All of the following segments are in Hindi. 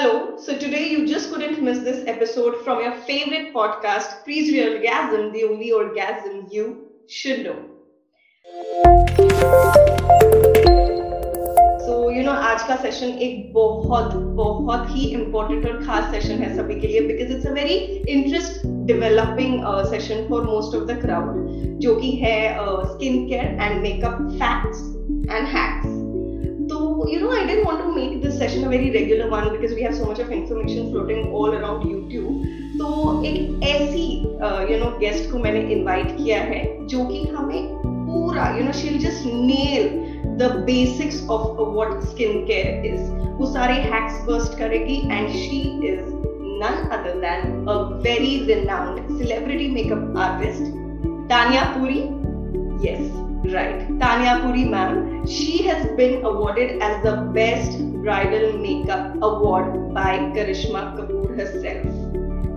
Hello, so today you just couldn't miss this episode from your favorite podcast, Freeze Your Orgasm, the only orgasm you should know. So, you know, आज का सेशन एक बहुत बहुत ही इम्पोर्टेंट और खास सेशन है सभी के लिए because it's a very interest developing session for most of the crowd जो कि है skin care and makeup facts and hacks You know, I didn't want to make this session a very regular one because we have so much of information floating all around YouTube. तो एक ऐसी यू नो गेस्ट को मैंने इनवाइट किया है जो कि हमें पूरा you know Sheel just nail the basics of what skin care is वो सारे हैक्स बर्स्ट करेगी and she is none other than a very renowned celebrity makeup artist Tanya Puri yes Right. Tanya Puri ma'am, she has been awarded as the best bridal makeup award by Karishma Kapoor herself.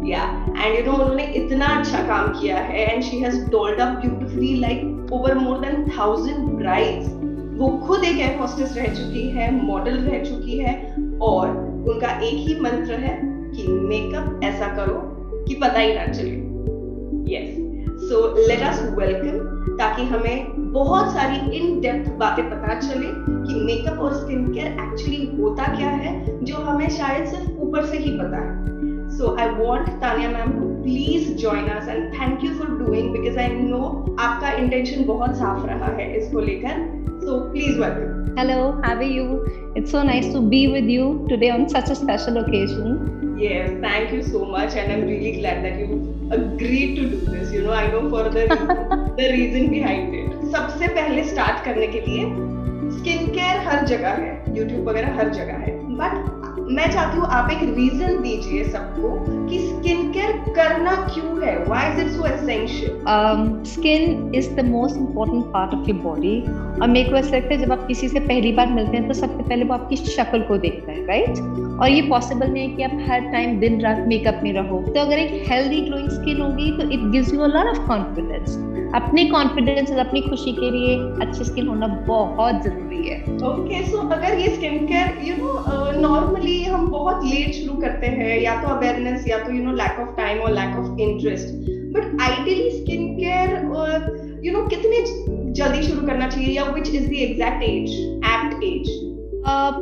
Yeah, and you know उन्होंने इतना अच्छा काम किया है and she has dolled up beautifully like over more than thousand brides. वो खुद एक एयर होस्टेस रह चुकी है मॉडल रह चुकी है और उनका एक ही मंत्र है कि मेकअप ऐसा करो कि पता ही ना चले yes so let us welcome ताकि हमें बहुत सारी इन डेप्थ बातें पता चले कि मेकअप और स्किन केयर एक्चुअली होता क्या है जो हमें शायद सिर्फ़ ऊपर से ही पता है so I want Tania ma'am to please join us and thank you for doing because I know आपका इंटेंशन बहुत साफ़ रहा है इसको लेकर so please welcome Hello, how are you? It's so nice to be with you today on such a special occasion. Yes, thank you so much, and I'm really glad that you agreed to do this. You know, I know for the reason, the reason behind it. सबसे पहले स्टार्ट करने के लिए स्किन केयर हर जगह है यूट्यूब वगैरह हर जगह है बट मैं चाहती हूँ आप एक रीजन दीजिए सबको कि स्किन केयर करना क्यों है? Why is it so essential skin is the most important part of your body और मेरे को ऐसा लगता है जब आप किसी से पहली बार मिलते हैं तो सबसे पहले वो आपकी शक्ल को देखता है राइट और ये पॉसिबल नहीं है कि आप हर टाइम दिन रात मेकअप में रहो। तो अगर एक हेल्दी ग्लोइंग स्किन होगी तो it gives you a lot of confidence अपने कॉन्फिडेंस और अपनी खुशी के लिए अच्छी स्किन होना बहुत ज़रूरी है। ओके सो अगर ये skin care you know normally हम बहुत लेट शुरू करते हैं या तो अवेयरनेस या तो you know lack of time और lack of interest but ideally skin care you know कितने जल्दी शुरू करना चाहिए या which is the exact age apt age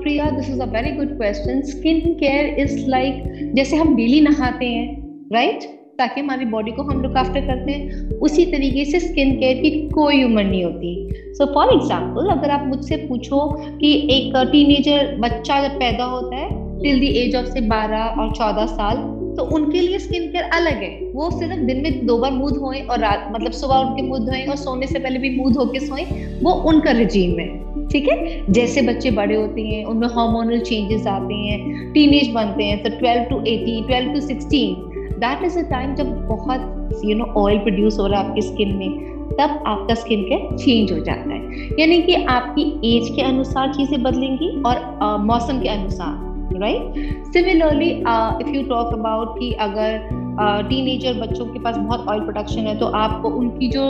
Priya this is a very good question skin care is like जैसे हम डेली नहाते हैं राइट right? ताकि हमारी बॉडी को हम लुक आफ्टर करते हैं। उसी तरीके से स्किन केयर की कोई उम्र नहीं होती। सो फॉर एग्ज़ाम्पल अगर आप मुझसे पूछो कि एक टीनेजर बच्चा जब पैदा होता है टिल द एज ऑफ़ से 12 और 14 साल तो उनके लिए स्किन केयर अलग है। वो सिर्फ़ दिन में दो बार मुँह धोए और रात मतलब सुबह उठ के मुँह धोए और सोने से पहले भी मुँह धो के सोए, वो उनका रिजीम है। ठीक है? जैसे बच्चे बड़े होते हैं, उनमें हार्मोनल चेंजेस आते हैं टीनेज बनते हैं तो 12 to 18 12 to 16 that is a time जब बहुत यू नो ऑयल प्रोड्यूस हो रहा है आपकी स्किन में तब आपका स्किन केयर चेंज हो जाता है। यानी कि आपकी एज के अनुसार चीज़ें बदलेंगी और मौसम के अनुसार right similarly if you talk about कि अगर टीनेजर uh, बच्चों के पास बहुत ऑयल प्रोडक्शन है तो आप उनकी जो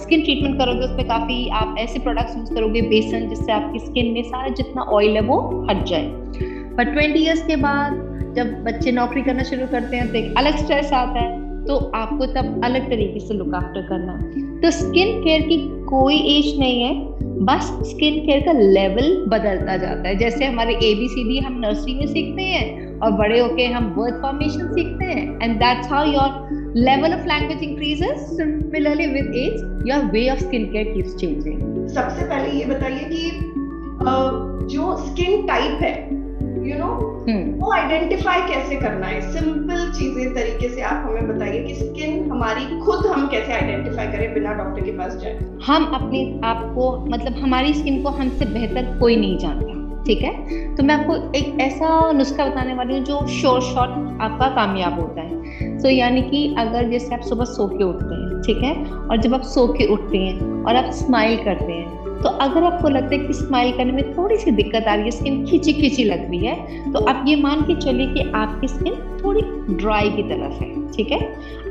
स्किन uh, ट्रीटमेंट करोगे उस पर काफ़ी आप ऐसे प्रोडक्ट्स यूज़ करोगे बेसन जिससे आपकी स्किन में सारा जितना ऑयल है वो हट जाए। पर ट्वेंटी ईयर्स के बाद जब बच्चे नौकरी करना शुरू करते हैं तो एक अलग स्ट्रेस आता है तो आपको तब अलग तरीके से लुक आफ्टर करना। तो स्किन केयर की कोई एज नहीं है, बस स्किन केयर का लेवल बदलता जाता है। जैसे हमारे ए बी सी डी हम नर्सरी में सीखते हैं और बड़े होके हम वर्ड फॉर्मेशन सीखते हैं। And that's how your level of language increases similarly with age your way of skin care keeps changing सबसे पहले ये बताइए कि जो स्किन टाइप है यू नो हम्म। वो आइडेंटिफाई कैसे करना है? सिंपल चीज़ें तरीके से आप हमें बताइए कि स्किन हमारी खुद हम कैसे आइडेंटिफाई करें बिना डॉक्टर के पास जाए। हम अपने आप को मतलब हमारी स्किन को हमसे बेहतर कोई नहीं जानता ठीक है? तो मैं आपको एक ऐसा नुस्खा बताने वाली हूँ जो शोर शॉर्ट आपका कामयाब होता है। सो so, यानी कि अगर जैसे आप सुबह सो के उठते हैं ठीक है? और जब आप सो के उठते हैं और आप स्माइल करते हैं तो अगर आपको लगता है कि स्माइल करने में थोड़ी सी दिक्कत आ रही है स्किन खींची खींची लग रही है तो आप ये मान के चलिए कि आपकी स्किन थोड़ी ड्राई की तरफ़ है ठीक है?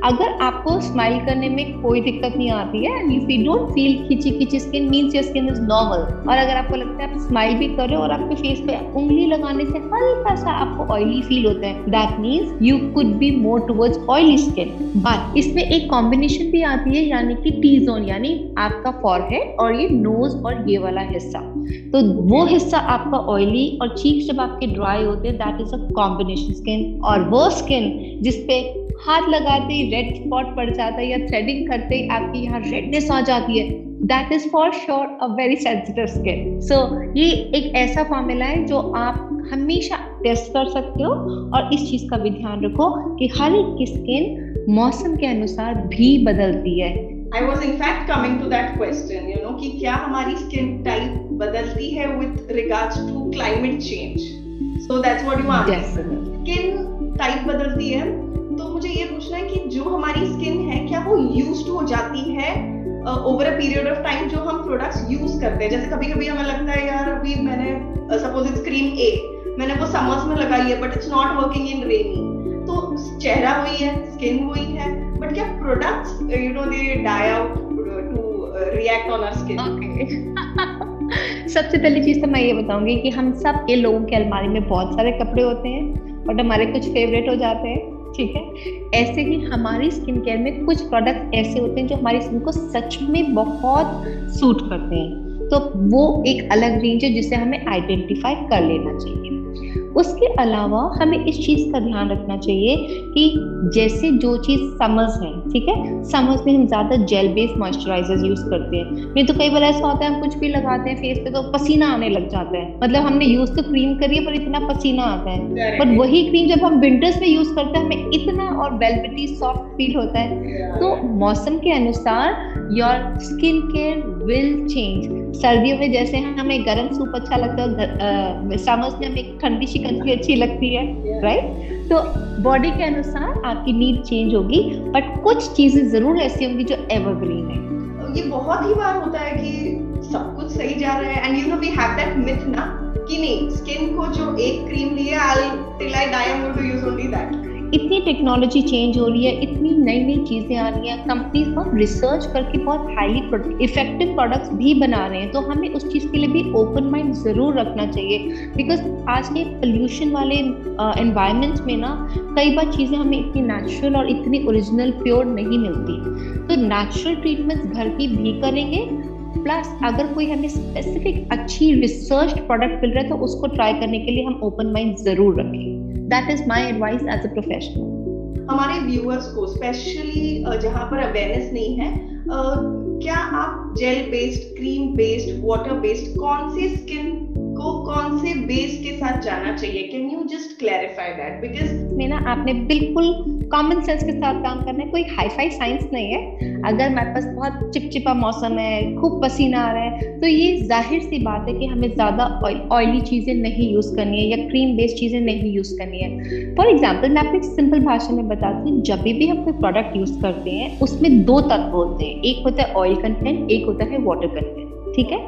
अगर आपको स्माइल करने में कोई दिक्कत नहीं आती है and if you don't feel खिंची खिंची skin means your skin is normal और अगर आपको लगता है आप स्माइल भी कर रहे हो और आपके फेस पे उंगली लगाने से हल्का सा आपको ऑयली फील होता है that means you could be more towards oily skin but इसमें एक कॉम्बिनेशन भी आती है यानी कि टी जोन यानी आपका फॉरहेड और ये नोज़ और ये वाला हिस्सा। तो वो हिस्सा आपका ऑयली और चीक जब आपके ड्राई होते हैं that is a combination skin और वो स्किन जिसपे हाथ लगाते ही रेड स्पॉट पड़ जाता है या थ्रेडिंग करते ही आपकी यहाँ रेडनेस आ जाती है। That is for sure a very sensitive skin so ये एक ऐसा फॉर्मूला है जो आप हमेशा टेस्ट कर सकते हो और इस चीज़ का भी ध्यान रखो कि हर एक की स्किन मौसम के अनुसार भी बदलती है। I was in fact coming to that question you know कि क्या हमारी स्किन टाइप बदलती है with regards to climate change so that's what you are skin type बदलती है। तो मुझे ये पूछना है कि जो हमारी स्किन है, क्या वो यूज़ हो जाती है over a period of time जो हम प्रोडक्ट्स यूज़ करते हैं? जैसे कभी कभी हमें लगता है, यार, अभी मैंने सपोज़ इट्स क्रीम ए मैंने वो समर्स में लगाई है but it's not working in rainy तो चेहरा वही है स्किन वही है बट क्या products you know they die out to react on our skin सबसे पहली चीज़ तो मैं ये बताऊँगी कि हम सब के लोगों के अलमारी में बहुत सारे कपड़े होते हैं। बट हमारे कुछ फेवरेट हो जाते हैं, ठीक है? ऐसे ही हमारी स्किन केयर में कुछ प्रोडक्ट ऐसे होते हैं जो हमारी स्किन को सच में बहुत सूट करते हैं। तो वो एक अलग रेंज है जिसे हमें आइडेंटिफाई कर लेना चाहिए। उसके अलावा हमें इस चीज़ का ध्यान रखना चाहिए कि जैसे जो चीज़ समर्स है ठीक है? समर्स में हम ज़्यादा जेल बेस्ड मॉइस्चराइजर यूज़ करते हैं। नहीं तो कई बार ऐसा होता है हम कुछ भी लगाते हैं फेस पे तो पसीना आने लग जाता है। मतलब हमने यूज़ तो क्रीम करी है पर इतना पसीना आता है। बट वही क्रीम जब हम विंटर्स में यूज़ करते हैं हमें इतना और वेलवेटी सॉफ्ट फील होता है। तो मौसम के अनुसार your skin care will change सर्दियों में जैसे हमें गर्म सूप अच्छा लगता है समर्स में हमें ठंडी शिकंजी अच्छी लगती है राइट तो बॉडी के अनुसार आपकी नीड चेंज होगी बट कुछ चीज़ें ज़रूर ऐसी होंगी जो एवरग्रीन है। ये बहुत ही बार होता है कि सब कुछ सही जा रहा है and you know we have that myth ना कि नहीं स्किन को जो एक क्रीम लिए I till I die am going to use only that इतनी टेक्नोलॉजी चेंज हो रही है, इतनी नई नई चीज़ें आ रही हैं कंपनीज़ बहुत रिसर्च करके बहुत हाईली इफ़ेक्टिव प्रोडक्ट्स भी बना रहे हैं तो हमें उस चीज़ के लिए भी ओपन माइंड ज़रूर रखना चाहिए। बिकॉज़ आज के पोल्यूशन वाले एनवायरमेंट्स में ना, कई बार चीज़ें हमें इतनी नेचुरल और इतनी ओरिजिनल प्योर नहीं मिलती। तो नेचुरल ट्रीटमेंट्स घर की भी करेंगे प्लस अगर कोई हमें स्पेसिफिक अच्छी रिसर्च प्रोडक्ट मिल रहा है तो उसको ट्राई करने के लिए हम ओपन माइंड ज़रूर रखें। That is my advice as a professional हमारे व्यूअर्स को स्पेशली जहाँ पर अवेयरनेस नहीं है क्या आप gel based cream based water based कौन सी स्किन को कौन से बेस के साथ जाना चाहिए? Can you just clarify that because मेरा आपने बिल्कुल कॉमन सेंस के साथ काम करना है, कोई हाई फाई साइंस नहीं है। अगर मेरे पास बहुत चिपचिपा मौसम है, खूब पसीना आ रहा है तो ये ज़ाहिर सी बात है कि हमें ज़्यादा ऑयली चीज़ें नहीं यूज़ करनी है या क्रीम बेस्ड चीज़ें नहीं यूज़ करनी है। फॉर एग्ज़ाम्पल मैं आपको एक सिंपल भाषा में बताती हूँ, जब भी हम कोई प्रोडक्ट यूज़ करते हैं, उसमें दो तत्व होते हैं। एक होता है ऑयल कंटेंट एक होता है वाटर कंटेंट ठीक है?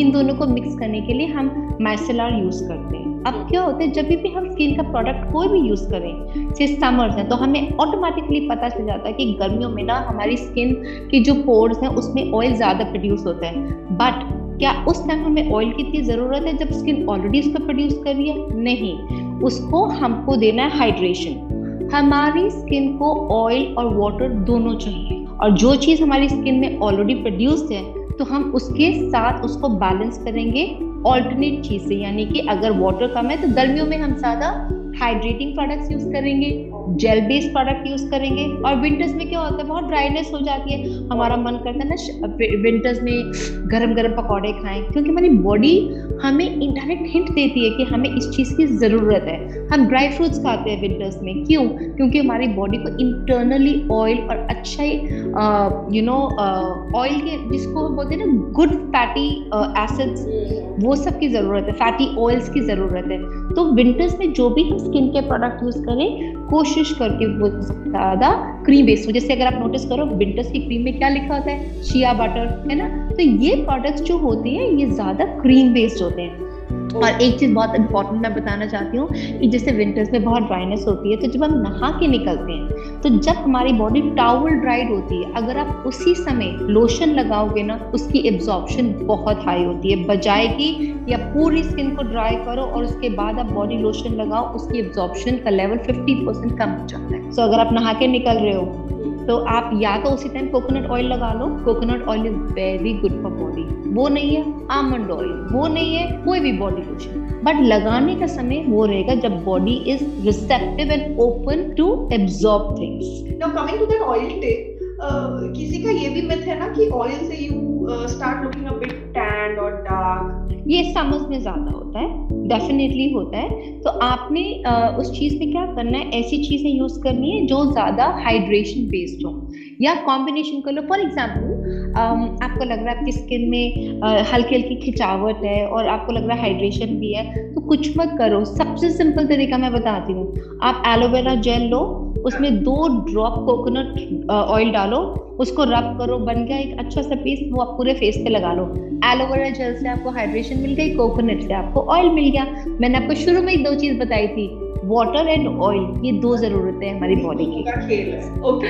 इन दोनों को मिक्स करने के लिए हम मैसेलार यूज़ करते हैं। अब क्या होता है? जब भी हम स्किन का प्रोडक्ट कोई भी यूज़ करें से समर्स हैं तो हमें ऑटोमेटिकली पता चल जाता है कि गर्मियों में ना हमारी स्किन की जो पोर्स हैं, उसमें ऑयल ज़्यादा प्रोड्यूस होता है। बट क्या उस टाइम हमें ऑयल की इतनी ज़रूरत है जब स्किन ऑलरेडी उसको प्रोड्यूस कर रही है? नहीं। उसको हमको देना है हाइड्रेशन हमारी स्किन को ऑयल और वाटर दोनों चाहिए। और जो चीज़ हमारी स्किन में ऑलरेडी प्रोड्यूस है तो हम उसके साथ उसको बैलेंस करेंगे ऑल्टरनेट चीज़ से यानी कि अगर वाटर कम है तो गर्मियों में हम ज़्यादा हाइड्रेटिंग प्रोडक्ट्स यूज़ करेंगे। जेल बेस्ड प्रोडक्ट यूज़ करेंगे। और विंटर्स में क्या होता है, बहुत ड्राइनेस हो जाती है। हमारा मन करता है ना विंटर्स में गर्म गर्म पकौड़े खाएँ, क्योंकि हमारी बॉडी हमें इंडायरेक्ट हिंट देती है कि हमें इस चीज़ की ज़रूरत है। हम ड्राई फ्रूट्स खाते हैं विंटर्स में। क्यों? क्योंकि हमारी बॉडी को इंटरनली ऑयल और अच्छा यू नो ऑयल के, जिसको हम बोलते हैं ना गुड फैटी एसिड्स वो सब की ज़रूरत है। फैटी ऑयल्स की ज़रूरत है। तो विंटर्स में जो भी हम स्किन के प्रोडक्ट यूज़ करें कोशिश करके वो ज़्यादा क्रीम बेस्ड हो। जैसे अगर आप नोटिस करो विंटर्स की क्रीम में क्या लिखा होता है? शिया बटर है ना? तो ये प्रोडक्ट्स जो होते हैं, ये ज़्यादा क्रीम बेस्ड होते हैं। और एक चीज़ बहुत इंपॉर्टेंट मैं बताना चाहती हूँ कि जैसे विंटर्स में बहुत ड्राइनेस होती है तो जब हम नहा के निकलते हैं तो जब हमारी बॉडी टावल ड्राइड होती है अगर आप उसी समय लोशन लगाओगे ना उसकी एब्जॉर्प्शन बहुत हाई होती है। बजाय की या पूरी स्किन को ड्राई करो और उसके बाद आप बॉडी लोशन लगाओ उसकी एब्जॉर्प्शन का लेवल 50 परसेंट कम हो जाता है। सो so, अगर आप नहा के निकल रहे हो तो आप या तो उसी टाइम कोकोनट ऑयल लगा लो। Coconut oil is very good for body वो नहीं है आमंड ऑयल वो नहीं है कोई भी बॉडी लोशन बट लगाने का समय वो रहेगा जब body is receptive and open to absorb things now coming to that oil tip किसी का ये भी मिथ है ना कि ऑयल से you start looking a bit tanned और डार्क ये समझ में ज़्यादा होता है डेफिनेटली होता है। तो आपने उस चीज़ में क्या करना है? ऐसी चीज़ें यूज़ करनी है जो ज़्यादा हाइड्रेशन बेस्ड हो। या कॉम्बिनेशन कर लो। फॉर एग्ज़ाम्पल आपको लग रहा है आपकी स्किन में हल्की हल्की खिंचावट है और आपको लग रहा है हाइड्रेशन भी है। कुछ मत करो। सबसे सिंपल तरीका मैं बताती हूँ। आप एलोवेरा जेल लो उसमें दो ड्रॉप कोकोनट ऑयल डालो उसको रब करो बन गया एक अच्छा सा पीस वो आप पूरे फेस पे लगा लो। एलोवेरा जेल से आपको हाइड्रेशन मिल गई कोकोनट से आपको ऑयल मिल गया। मैंने आपको शुरू में ही दो चीज़ बताई थी वाटर एंड ऑयल ये दो जरूरतें हैं हमारी बॉडी की। है। ओके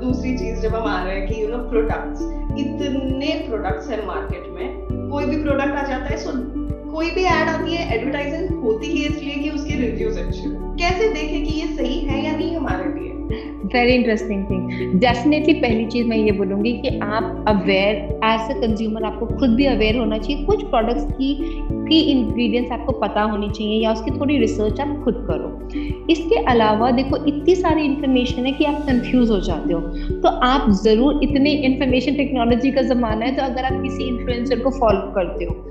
दूसरी चीज़ जब हम आ रहे हैं कि यू नो प्रोडक्ट्स इतने प्रोडक्ट्स हैं मार्केट में कोई भी प्रोडक्ट आ जाता है सो कोई भी एड आती है एडवर्टाइजिंग होती ही इसलिए कि उसके रिव्यूज़ अच्छे कैसे देखें कि ये सही है या नहीं हमारे लिए? वेरी इंटरेस्टिंग थिंग डेफिनेटली पहली चीज़ मैं ये बोलूँगी कि आप अवेयर एज अ कंज्यूमर आपको खुद भी अवेयर होना चाहिए, कुछ प्रोडक्ट्स की की इंग्रेडिएंट्स आपको पता होनी चाहिए या उसकी थोड़ी रिसर्च आप खुद करो। इसके अलावा देखो, इतनी सारी इंफॉर्मेशन है कि आप कंफ्यूज हो जाते हो। तो आप ज़रूर, इतने इंफॉर्मेशन टेक्नोलॉजी का जमाना है तो अगर आप किसी इन्फ्लुएंसर को फॉलो करते हो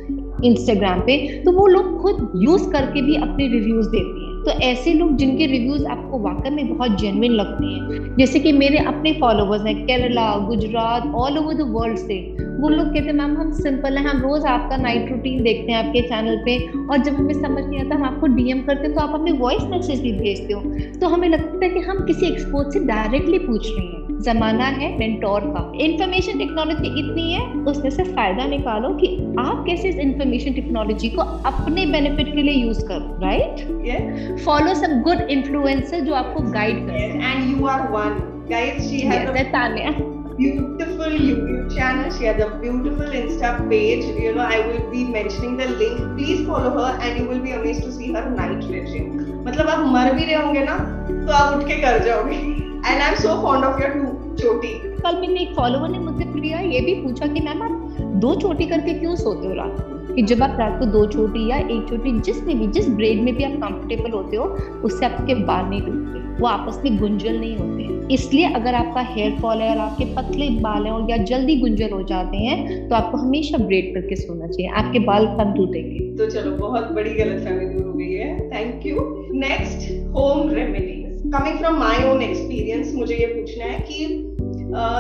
इंस्टाग्राम पे तो वो लोग खुद यूज़ करके भी अपने रिव्यूज़ देते हैं। तो ऐसे लोग जिनके रिव्यूज़ आपको वाकई में बहुत जेनविन लगते हैं, जैसे कि मेरे अपने फॉलोवर्स हैं Kerala Gujarat all over the world से, वो लोग कहते हैं, मैम, हम सिंपल हैं, हम रोज आपका नाइट रूटीन देखते हैं आपके चैनल पे, और जब हमें समझ नहीं आता, हम आपको डीएम करते हैं तो आप हमें वॉइस मैसेज भी भेजते हो। तो हमें लगता है कि हम किसी एक्सपोर्ट से डायरेक्टली पूछ रहे हैं। जमाना है मेंटोर का इंफॉर्मेशन टेक्नोलॉजी इतनी है उसमें से फ़ायदा निकालो कि आप कैसे इस इंफॉर्मेशन टेक्नोलॉजी को अपने बेनिफिट के लिए यूज़ करो right follow some good influencer जो आपको गाइड करे and you are one guys she has Tanya beautiful YouTube channel. She has a beautiful Insta page. You know, I will be mentioning the link. Please follow her and you will be amazed to see her night regime. मतलब आप मर भी रहे होंगे ना तो आप उठ के कर जाओगे and I am so fond of your choti कल मैंने एक फॉलोवर ने मुझसे प्रिया ये भी पूछा कि मैम आप दो चोटी करके क्यों सोते हो रात को? कि जब आप रात को दो चोटी या एक चोटी जिसमें भी जिस ब्रेड में भी आप कंफर्टेबल होते हो उससे आपके बाल नहीं टूटते वो आपस में गुंजल नहीं होते इसलिए अगर आपका हेयर फॉल है और आपके पतले बाल हैं और या जल्दी गुंजल हो जाते हैं तो आपको हमेशा ब्रेड करके सोना चाहिए आपके बाल कम टूटेंगे। तो चलो बहुत बड़ी गलत फहमी दूर हो गई है। Thank you next home remedy coming from my own experience मुझे ये पूछना है कि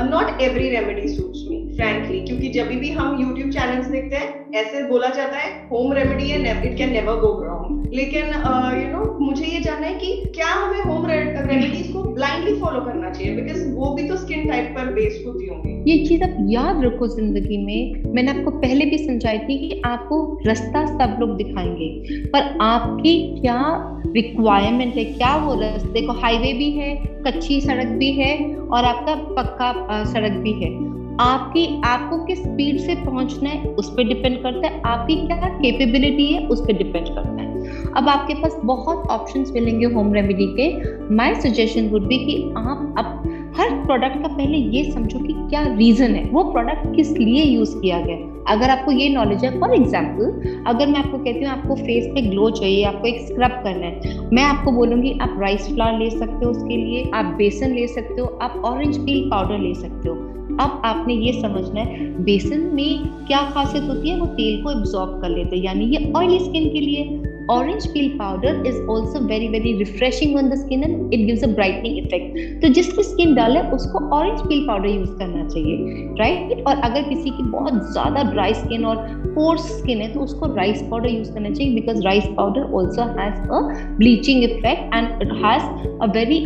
not every remedy suits me frankly क्योंकि जब भी हम यूट्यूब चैनल्स देखते हैं, ऐसे बोला जाता है होम रेमेडी है it can never go wrong लेकिन यू नो मुझे ये जानना है कि क्या हमें होम रेमेडीज को ब्लाइंडली फॉलो करना चाहिए? बिकॉज़ वो भी तो स्किन टाइप पर बेस्ड होती होंगी। ये चीज़ आप याद रखो ज़िंदगी में। मैंने आपको पहले भी समझाई थी कि आपको रास्ता सब लोग दिखाएँगे। पर आपकी क्या रिक्वायरमेंट है? क्या वो रास्ते? को हाईवे भी है, कच्ची सड़क भी है और आपका पक्का सड़क भी है। आपकी आपको किस स्पीड से पहुँचना है, उस पर डिपेंड करता है, आपकी क्या कैपेबिलिटी है, उस पर डिपेंड करता है। अब आपके पास बहुत ऑप्शंस मिलेंगे होम रेमेडी के। माय सजेशन वुड बी कि आप अब हर प्रोडक्ट का पहले ये समझो कि क्या रीजन है, वो प्रोडक्ट किस लिए यूज़ किया गया। अगर आपको ये नॉलेज है फॉर एग्ज़ाम्पल अगर मैं आपको कहती हूँ, आपको फेस पे ग्लो चाहिए, आपको एक स्क्रब करना है, मैं आपको बोलूँगी, आप राइस फ्लावर ले सकते हो उसके लिए, आप बेसन ले सकते हो, आप ऑरेंज पील पाउडर ले सकते हो। अब आपने ये समझना है, बेसन में क्या खासियत होती है? वो तेल को एब्जॉर्ब कर लेते हैं, यानी ये ऑयली स्किन के लिए। Orange peel powder is also very very refreshing on the skin and it gives a brightening effect. तो जिसकी स्किन डल है, उसको ऑरेंज पील पाउडर यूज़ करना चाहिए राइट और अगर किसी की बहुत ज़्यादा ड्राई स्किन और पोर्स स्किन है तो उसको राइस पाउडर यूज़ करना चाहिए because rice powder also has a bleaching effect and it has a very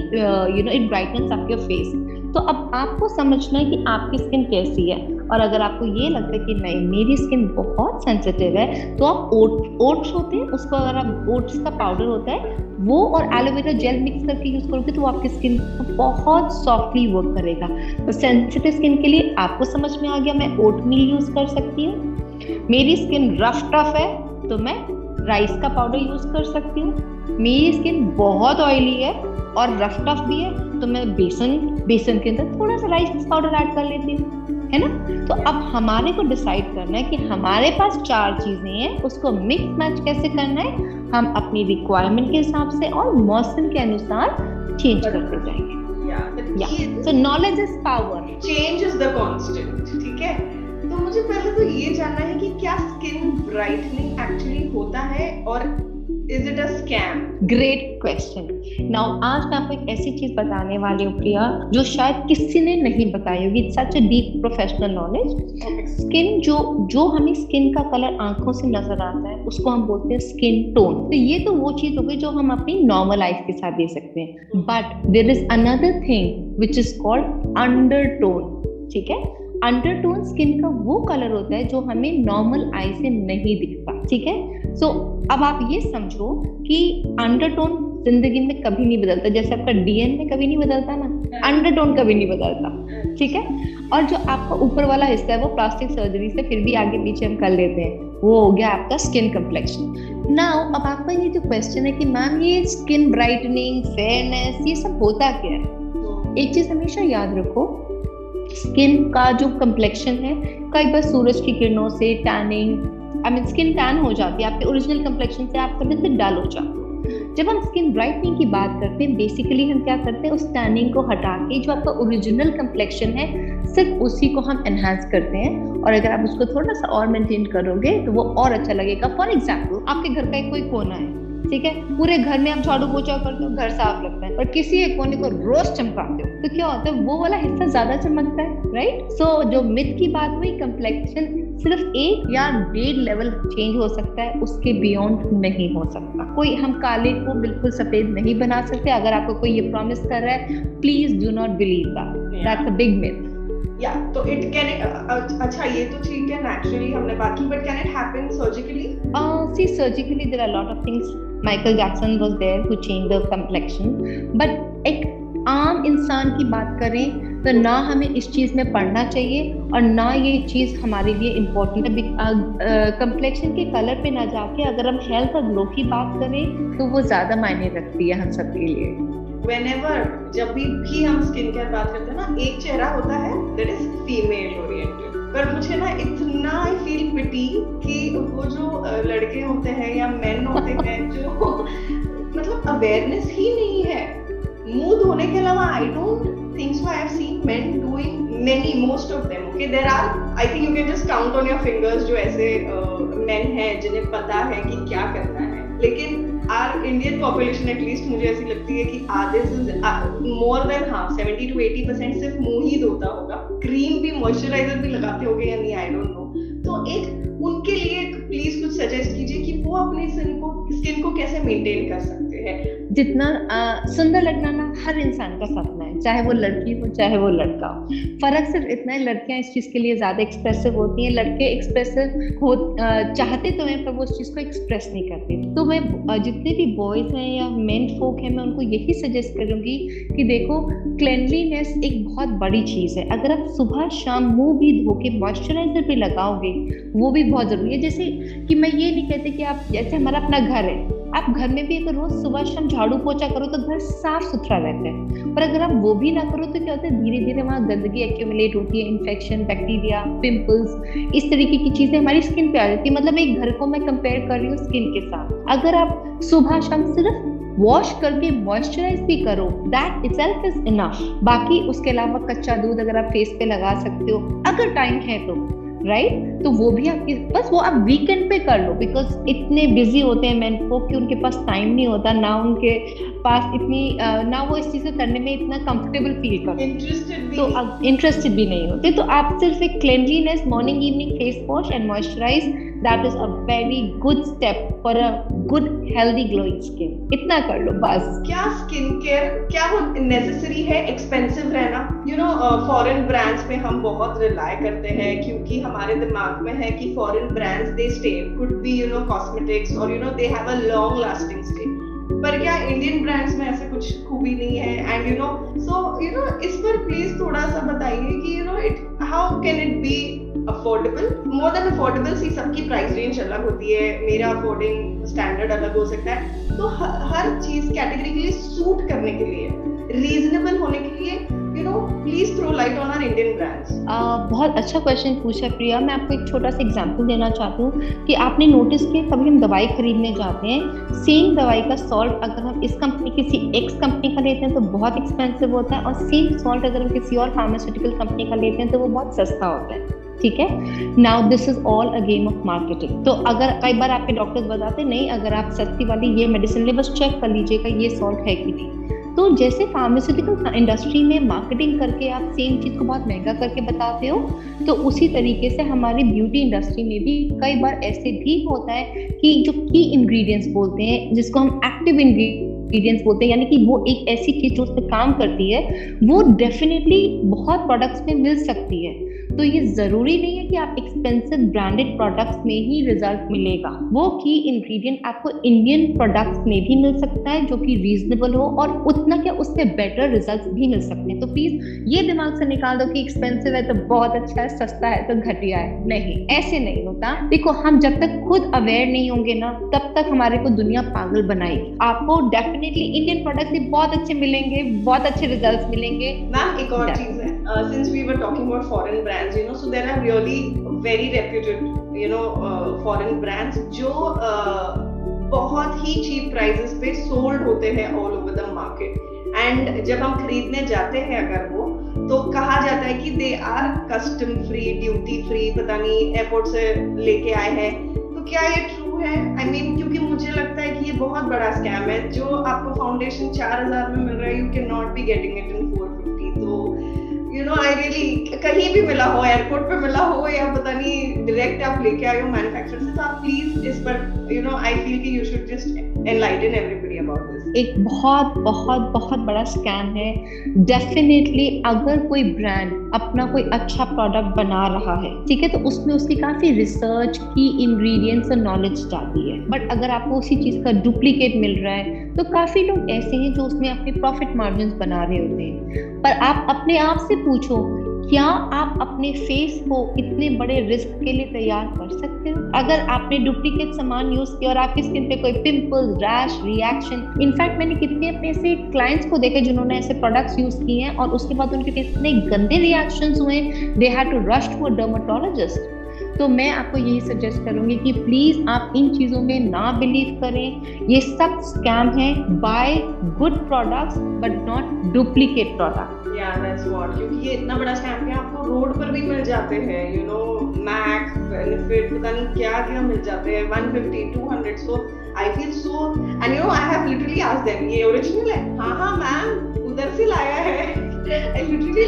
you know it brightness of your face तो अब आपको समझना है कि आपकी स्किन कैसी है। और अगर आपको ये लगता है कि नहीं, मेरी स्किन बहुत सेंसिटिव है तो आप ओट ओट्स होते हैं, उसको अगर आप ओट्स का पाउडर होता है, वो और एलोवेरा जेल मिक्स करके यूज़ करोगे तो वो आपकी स्किन को बहुत सॉफ्टली वर्क करेगा। तो सेंसिटिव स्किन के लिए आपको समझ में आ गया, मैं ओट मिल यूज़ कर सकती हूँ। मेरी स्किन रफ टफ है तो मैं राइस का पाउडर यूज़ कर सकती हूँ। मेरी स्किन बहुत ऑयली है और रफ टफ भी है तो मैं बेसन बेसन के अंदर थोड़ा सा राइस पाउडर ऐड कर लेती हूँ है ना? तो अब हमारे को डिसाइड करना है कि हमारे पास चार चीज़ें हैं उसको मिक्स मैच कैसे करना है हम अपनी रिक्वायरमेंट के हिसाब से और मौसम के अनुसार चेंज करते जाएँगे। So knowledge is power change is the constant ठीक है? तो मुझे पहले तो ये जानना है कि क्या स्किन ब्राइटनिंग एक्चुअली होता है और is it a scam great question now आज मैं आपको एक ऐसी चीज़ बताने वाली हूँ प्रिया जो शायद किसी ने नहीं बताई होगी। Such a deep professional knowledge skin जो जो हमें स्किन का कलर आँखों से नज़र आता है उसको हम बोलते हैं स्किन टोन तो ये तो वो चीज़ हो गई जो हम अपनी नॉर्मल आइज़ के साथ दे सकते हैं. But there is another thing which is called undertone ठीक है? अंडरटोन स्किन का वो कलर होता है जो हमें नॉर्मल आई से नहीं दिखता. ठीक है? सो so, अब आप ये समझो कि अंडरटोन ज़िंदगी में कभी नहीं बदलता। जैसे आपका डीएनए कभी नहीं बदलता ना? अंडरटोन कभी नहीं बदलता। ठीक है? और जो आपका ऊपर वाला हिस्सा है वो प्लास्टिक सर्जरी से फिर भी आगे पीछे हम कर लेते हैं। वो हो गया आपका स्किन कम्प्लेक्शन नाउ अब आपका ये जो क्वेश्चन है कि मैम ये स्किन ब्राइटनिंग फेयरनेस ये सब होता क्या है? एक चीज़ हमेशा याद रखो स्किन का जो कम्प्लेक्शन है कई बार सूरज की किरणों से tanning I mean skin tan हो जाती है आपके ओरिजिनल कम्प्लेक्शन से आप थोड़े से डल हो जाते हो। जब हम स्किन ब्राइटनिंग की बात करते हैं बेसिकली हम क्या करते हैं उस टैनिंग को हटा के जो आपका ओरिजिनल कम्प्लेक्शन है सिर्फ़ उसी को हम एनहांस करते हैं। और अगर आप उसको थोड़ा सा और मेंटेन करोगे तो वो और अच्छा लगेगा। फॉर एग्ज़ाम्पल आपके घर का एक कोई कोना है ठीक है? पूरे घर में आप झाड़ू पोछा करते हो घर साफ़ लगता है। और किसी एक कोने को रोज चमकाते हो तो क्या होता है वो वाला हिस्सा ज़्यादा चमकता है राइट सो so, जो मिथ की बात हुई कम्प्लेक्शन सिर्फ़ एक या डेढ़ लेवल चेंज हो सकता है उसके बियॉन्ड नहीं हो सकता। कोई हम काले को बिल्कुल सफ़ेद नहीं बना सकते अगर आपको कोई ये प्रॉमिस कर रहा है please do not believe that a big myth या तो इट कैन अच्छा ये तो ठीक है नेचुरली हमने बात की but can it happen surgically see surgically there are lot of things Michael Jackson was there who change the complexion but एक आम इंसान की बात करें तो ना हमें इस चीज़ में पढ़ना चाहिए और ना ये चीज़ हमारे लिए इम्पोर्टेंट है। कम्प्लेक्शन के कलर पे ना जाके अगर हम हेल्थ और ग्लो की बात करें तो वो ज़्यादा मायने रखती है हम सब के लिए। Whenever जब भी भी हम स्किन केयर बात करते हैं ना एक चेहरा होता है दैट इज़ फीमेल ओरिएंटेड पर मुझे ना इतना आई फील पिटी कि वो जो लड़के होते हैं या मेन होते हैं जो मतलब अवेयरनेस ही नहीं है। मुँह धोने के अलावा I don't think so. I have seen men doing many, most of them. Okay, there are. I think you can just count on your fingers जो ऐसे men हैं जिन्हें पता है कि क्या करना है. लेकिन आर इंडियन पॉपुलेशन एटलीस्ट मुझे ऐसी लगती है कि आधे से more than half seventy to eighty percent सिर्फ़ मुँह ही धोता होगा क्रीम भी मॉइस्चराइजर भी लगाते होंगे या नहीं आई डोंट नो तो एक उनके लिए प्लीज़ कुछ सजेस्ट कीजिए कि वो अपनी स्किन को स्किन को कैसे मेंटेन कर सकते हैं। जितना सुंदर लगना ना हर इंसान का सपना है, चाहे वो लड़की हो, चाहे वो लड़का हो। फ़र्क सिर्फ़ इतना है, लड़कियाँ इस चीज़ के लिए ज़्यादा एक्सप्रेसिव होती हैं। लड़के एक्सप्रेसिव हो चाहते तो हैं, पर वो उस चीज़ को एक्सप्रेस नहीं करते। तो मैं जितने भी बॉयज़ हैं या मेन फोक हैं, मैं उनको यही सजेस्ट करूँगी कि देखो क्लेनलीनेस एक बहुत बड़ी चीज़ है। अगर आप सुबह शाम मुँह भी धो के मॉइस्चराइजर भी लगाओगे, वो भी बहुत ज़रूरी है। जैसे कि मैं ये नहीं कहती कि आप, जैसे हमारा अपना घर है, आप घर में भी अगर रोज सुबह शाम झाड़ू पोछा करो तो घर साफ़ सुथरा रहता है। पर अगर आप वो भी ना करो तो क्या होता है धीरे धीरे वहाँ गंदगी एक्यूमुलेट होती है इन्फेक्शन बैक्टीरिया पिंपल्स इस तरीके की चीज़ें हमारी स्किन पे आ जाती है। मतलब एक घर को मैं कंपेयर कर रही हूँ स्किन के साथ। अगर आप सुबह शाम सिर्फ़ वॉश करके मॉइस्चराइज भी करो दैट इटसेल्फ इज़ इनफ बाकी उसके अलावा कच्चा दूध अगर आप फेस पे लगा सकते हो, अगर टाइम है तो। Right right? तो वो भी आपके बस वो आप वीकेंड पे कर लो बिकॉज़ इतने बिज़ी होते हैं मैन फोक कि उनके पास टाइम नहीं होता ना उनके पास इतनी ना वो इस चीज़ से करने में इतना कंफर्टेबल फील करते तो इंटरेस्टेड भी नहीं होते तो आप सिर्फ़ एक cleansing morning evening face wash and moisturise that is a very good step for a good healthy glowing skin इतना कर लो, बस। क्या स्किन केयर क्या वो नेसेसरी है? एक्सपेंसिव रहना। यू नो फॉरेन ब्रांड्स पे हम बहुत रिलाय करते हैं क्योंकि हमारे दिमाग में है कि foreign brands they stay could be you know cosmetics और you know they have a long lasting stay पर क्या इंडियन ब्रांड्स में ऐसे कुछ खूबी नहीं है? And you know so you know इस पर प्लीज़ थोड़ा सा बताइए कि you know it how can it be affordable more than affordable see सबकी प्राइस रेंज अलग होती है। मेरा अफोर्डिंग स्टैंडर्ड अलग हो सकता है। तो हर चीज़ कैटेगरी के लिए सूट करने के लिए रीजनेबल होने के लिए बहुत अच्छा क्वेश्चन पूछा प्रिया। मैं आपको एक छोटा सा एग्जांपल देना चाहती हूँ कि आपने नोटिस किया कभी हम दवाई खरीदने जाते हैं सेम दवाई का सॉल्ट अगर हम इस कंपनी किसी एक्स कंपनी का लेते हैं तो बहुत एक्सपेंसिव होता है और सेम सॉल्ट अगर हम किसी और फार्मास्यूटिकल कंपनी का लेते हैं तो वो बहुत सस्ता होता है। ठीक है? Now this is all a game of marketing तो अगर कई बार आपके डॉक्टर्स बताते, नहीं, अगर आप सस्ती वाली ये मेडिसिन ले, बस चेक कर लीजिएगा, ये सॉल्ट है कि नहीं? तो जैसे फार्मास्यूटिकल इंडस्ट्री में मार्केटिंग करके आप सेम चीज़ को बहुत महँगा करके बताते हो तो उसी तरीके से हमारी ब्यूटी इंडस्ट्री में भी कई बार ऐसे भी होता है कि जो की इंग्रेडिएंट्स बोलते हैं, जिसको हम एक्टिव इंग्रेडिएंट्स बोलते हैं, यानी कि वो एक ऐसी चीज़ जो उस पर काम करती है, वो डेफिनेटली बहुत प्रोडक्ट्स में मिल सकती है। तो ये ज़रूरी नहीं है कि आप एक्सपेंसिव ब्रांडेड प्रोडक्ट्स में ही रिज़ल्ट मिलेगा। वो की इंग्रेडिएंट आपको इंडियन प्रोडक्ट्स में भी मिल सकता है, जो कि रीजनेबल हो और उतना क्या उससे बेटर रिज़ल्ट भी मिल सकते हैं। तो प्लीज़ ये दिमाग से निकाल दो कि एक्सपेंसिव है तो बहुत अच्छा है, सस्ता है तो घटिया है। नहीं, ऐसे नहीं होता। देखो, हम जब तक खुद अवेयर नहीं होंगे ना, तब तक हमारे को दुनिया पागल बनाएगी। आपको डेफिनेटली इंडियन प्रोडक्ट भी बहुत अच्छे मिलेंगे, बहुत अच्छे रिज़ल्ट मिलेंगे। मैम, एक और चीज़ है। Since we were talking about foreign brands you know so there are really very reputed you know foreign brands जो uh, बहुत ही चीप प्राइसेस पे सोल्ड होते हैं all over the market and जब हम खरीदने जाते हैं अगर वो तो कहा जाता है कि they are custom free duty free पता नहीं एयरपोर्ट से लेके आए हैं। तो क्या ये ट्रू है? आई I मीन mean, क्योंकि मुझे लगता है कि ये बहुत बड़ा स्कैम है। जो आपको फाउंडेशन चार हज़ार में मिल रहा है you can not be getting it in for you know I really कहीं भी मिला हो एयरपोर्ट पे मिला हो या पता नहीं डायरेक्ट आप लेके आए हो मैन्युफैक्चरर से तो आप प्लीज़ इस पर यू नो आई फील कि you should just enlighten everybody about this एक बहुत बहुत बहुत बड़ा स्कैम है। डेफिनेटली अगर कोई ब्रांड अपना कोई अच्छा प्रोडक्ट बना रहा है, ठीक है तो उसमें उसकी काफ़ी रिसर्च की इंग्रेडिएंट्स और नॉलेज जाती है। बट अगर आपको उसी चीज़ का डुप्लीकेट मिल रहा है तो काफ़ी लोग ऐसे हैं जो उसमें अपने प्रॉफिट मार्जिन बना रहे होते हैं। पर आप अपने आप से पूछो क्या आप अपने फेस को इतने बड़े रिस्क के लिए तैयार कर सकते हो? अगर आपने डुप्लीकेट सामान यूज़ किया और आपकी स्किन पे कोई पिंपल रैश रिएक्शन इनफैक्ट मैंने कितने अपने ऐसे क्लाइंट्स को देखे जिन्होंने ऐसे प्रोडक्ट्स यूज़ किए हैं और उसके बाद उनके इतने गंदे रिएक्शन हुए they to rush to a dermatologist तो मैं आपको यही सजेस्ट करूँगी कि प्लीज़ आप इन चीज़ों में ना बिलीव करें। ये सब स्कैम है। Buy good products but not duplicate product या क्योंकि ये इतना बड़ा स्कैम है आपको रोड पर भी मिल जाते हैं। यू नो मैक बेनिफिट पता नहीं क्या क्या मिल जाते हैं। 150 200 so I feel so and you know I have literally asked them ये ओरिजिनल है? हाँ हाँ मैम उधर से लाया है। I literally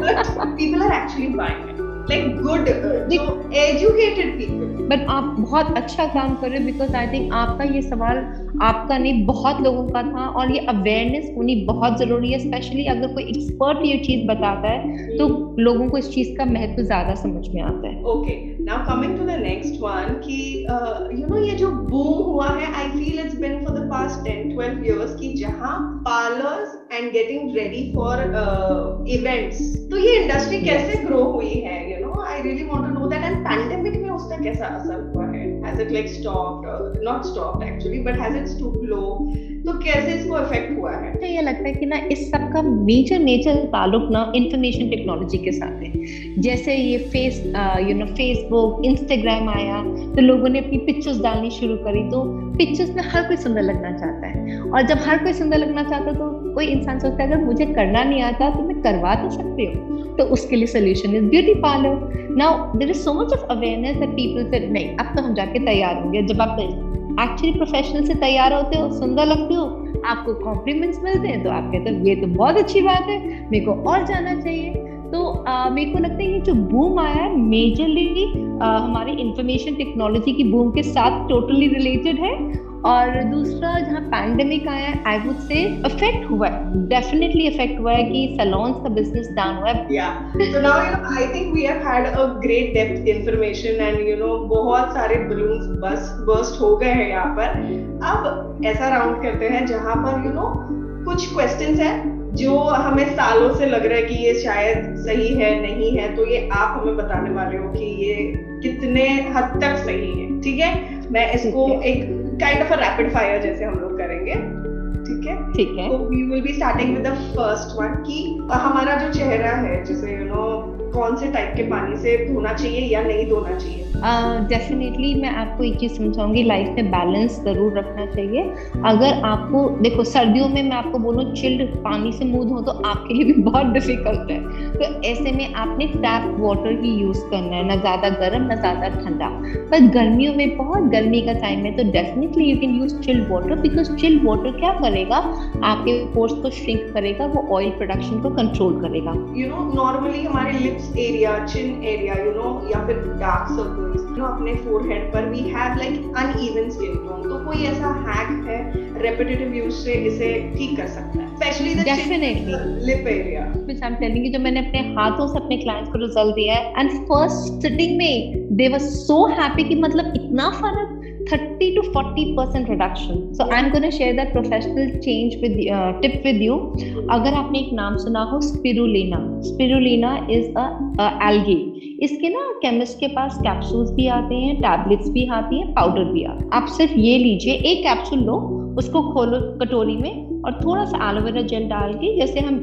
but people are actually buying like good जो एजुकेटेड पीपल बट आप बहुत अच्छा काम कर रहे हो बिकॉज़ आई थिंक आपका ये सवाल आपका नहीं, बहुत लोगों का था और ये अवेयरनेस होनी बहुत ज़रूरी है स्पेशली अगर कोई एक्सपर्ट ये चीज़ बताता है तो लोगों को इस चीज़ का महत्व ज़्यादा समझ में आता है। Okay now coming to the next one कि यू नो ये जो बूम हुआ है I feel it's been for the past 10 12 years कि जहाँ parlours and getting ready for events तो ये इंडस्ट्री कैसे ग्रो हुई है you know I really want to know that and pandemic में उसका कैसा असर हुआ है? Has it like stopped not stopped actually but has it stoop लो तो कैसे इसको इफ़ेक्ट हुआ है? मुझे ये लगता है कि ना, इस सब का मेजर मेजर ताल्लुक ना इंफॉर्मेशन टेक्नोलॉजी के साथ है। जैसे ये face you know Facebook Instagram आया तो लोगों ने अपनी पिक्चर्स डालनी शुरू करी तो पिक्चर्स में हर कोई सुंदर लगना चाहता है। और जब हर कोई सुंदर लगना चाहता है तो कोई इंसान सोचता है, अगर मुझे करना नहीं आता तो मैं करवा तो सकती हूँ। तो उसके लिए solution is beauty parlour now there is so much of awareness that people से नहीं, अब तो हम जाके तैयार होंगे। जब आप एक्चुअली प्रोफेशनल से तैयार होते हो, सुंदर लगते हो, आपको कॉम्प्लीमेंट्स मिलते हैं तो आप कहते हो, ये तो बहुत अच्छी बात है, मेरे को और जाना चाहिए। तो मेरे को लगता है ये जो बूम आया है मेजरली हमारे इंफॉर्मेशन टेक्नोलॉजी की बूम के साथ टोटली रिलेटेड है और दूसरा जहाँ पैंडेमिक आया आई वुड से अफेक्ट हुआ है। डेफिनेटली अफेक्ट हुआ है कि सैलून्स का बिज़नेस डाउन हुआ है। या so now you know I think we have had a great depth information and you know बहुत सारे बलून्स बस बर्स्ट हो गए हैं यहाँ पर। अब ऐसा राउंड करते हैं जहाँ पर यू नो कुछ क्वेश्चंस हैं जो हमें सालों से लग रहा है कि ये शायद सही है नहीं है। तो ये आप हमें बताने वाले हो कि ये कितने हद तक सही है। ठीक है? मैं इसको एक kind of a rapid fire जैसे हम लोग करेंगे। ठीक है? ठीक है। We will be starting with the first one कि हमारा जो चेहरा है जैसे यू नो कौन से टाइप के पानी से धोना चाहिए या नहीं धोना चाहिए? डेफिनेटली uh, मैं आपको एक चीज़ समझाऊँगी लाइफ में बैलेंस ज़रूर रखना चाहिए। अगर आपको देखो सर्दियों में मैं आपको बोलूँ चिल्ड पानी से मुँह धो तो आपके लिए भी बहुत डिफ़िकल्ट है। तो ऐसे में आपने टैप वाटर ही यूज़ करना है ना ज़्यादा गर्म ना ज़्यादा ठंडा। पर गर्मियों में बहुत गर्मी का टाइम है तो definitely you can use chilled water because chilled water क्या करेगा? आपके पोर्स को श्रिंक करेगा वो ऑयल प्रोडक्शन को कंट्रोल करेगा। यू नो नॉर्मली हमारे lips area chin area you know या फिर डार्क सर्कल नो अपने फोरहेड पर we have like uneven skin tone तो कोई ऐसा हैक है रेपिटेटिव यूज़ से इसे ठीक कर सकता है? Specially the definitely lip area which I'm telling you जो मैंने अपने हाथों से अपने क्लाइंट्स को रिज़ल्ट दिया है एंड फ़र्स्ट सिटिंग में दे वर सो हैप्पी कि मतलब इतना फ़र्क 30 to 40 percent reduction. So i'm going to share that professional change with uh, tip with you. अगर आपने एक नाम सुना हो spirulina spirulina is a algae इसके ना केमिस्ट के पास कैप्सूल्स भी आते हैं टैबलेट्स भी आती हैं पाउडर भी आता आप सिर्फ़ ये लीजिए एक कैप्सूल लो उसको खोलो कटोरी में और थोड़ा सा एलोवेरा जेल डाल के, जैसे हम